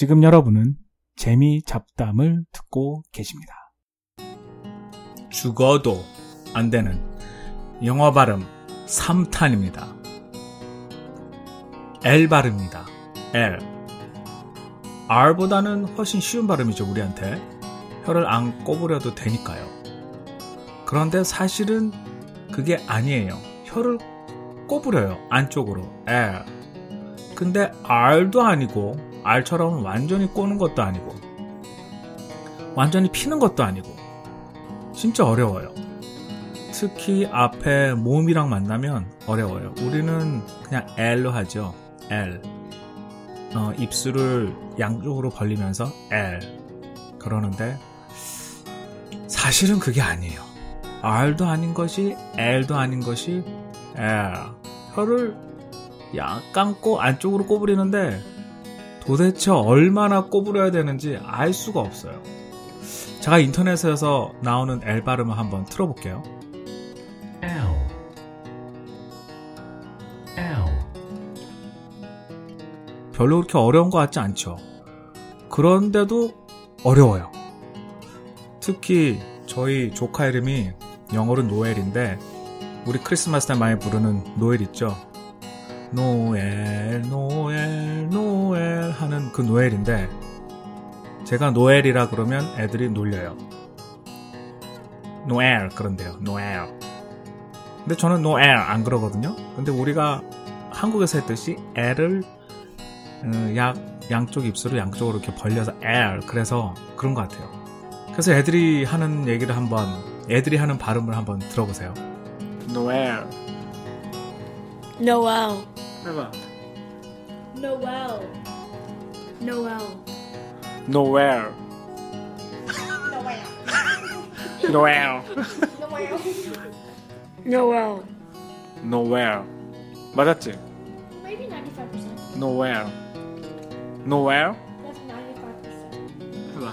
지금 여러분은 재미 잡담을 듣고 계십니다. 죽어도 안 되는 영어 발음 3탄입니다. L 발음입니다. L. R보다는 훨씬 쉬운 발음이죠, 우리한테. 혀를 안 꼬부려도 되니까요. 그런데 사실은 그게 아니에요. 혀를 꼬부려요, 안쪽으로. L. 근데 R도 아니고, R처럼 완전히 꼬는 것도 아니고, 완전히 피는 것도 아니고, 진짜 어려워요. 특히 앞에 몸이랑 만나면 어려워요. 우리는 그냥 L로 하죠. L. 어, 입술을 양쪽으로 벌리면서 L. 그러는데, 사실은 그게 아니에요. R도 아닌 것이 L도 아닌 것이 L. 혀를 약간 꼬, 안쪽으로 꼬부리는데 도대체 얼마나 꼬부려야 되는지 알 수가 없어요. 제가 인터넷에서 나오는 L 발음을 한번 틀어볼게요. L L 별로 그렇게 어려운 것 같지 않죠. 그런데도 어려워요. 특히 저희 조카 이름이 영어로 노엘인데 우리 크리스마스 때 많이 부르는 노엘 있죠. 노엘, 노엘, 노엘 하는 그 노엘인데 제가 노엘이라 그러면 애들이 놀려요. 노엘 그런데요. 노엘. 근데 저는 노엘 안 그러거든요. 근데 우리가 한국에서 했듯이 L을 어, 약 양쪽 입술을 양쪽으로 이렇게 벌려서 L 그래서 그런 것 같아요. 그래서 애들이 하는 얘기를 한번 애들이 하는 발음을 한번 들어보세요. 노엘 Noel. 해봐. Noel. Noel. 노엘 노엘 Noel. 노엘 맞았지? Maybe 95%. 노엘 노엘 That's 95%. 해봐.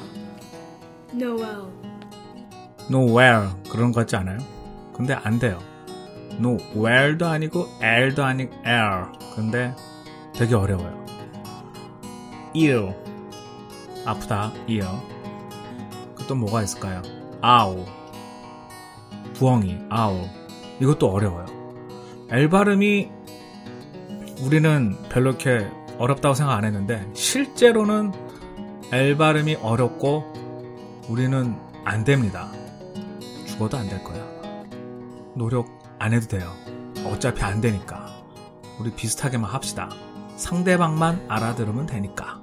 Noel. 노웰 그런 거 같지 않아요? 근데 안 돼요. 노웰도 아니고 L도 아니고 L 근데 되게 어려워요. ear 아프다 ear 또 뭐가 있을까요? 아우 부엉이 아우 이것도 어려워요. L 발음이 우리는 별로 이렇게 어렵다고 생각 안 했는데 실제로는 L 발음이 어렵고 우리는 안 됩니다. 죽어도 안 될 거야. 노력 안 해도 돼요. 어차피 안 되니까. 우리 비슷하게만 합시다. 상대방만 알아들으면 되니까.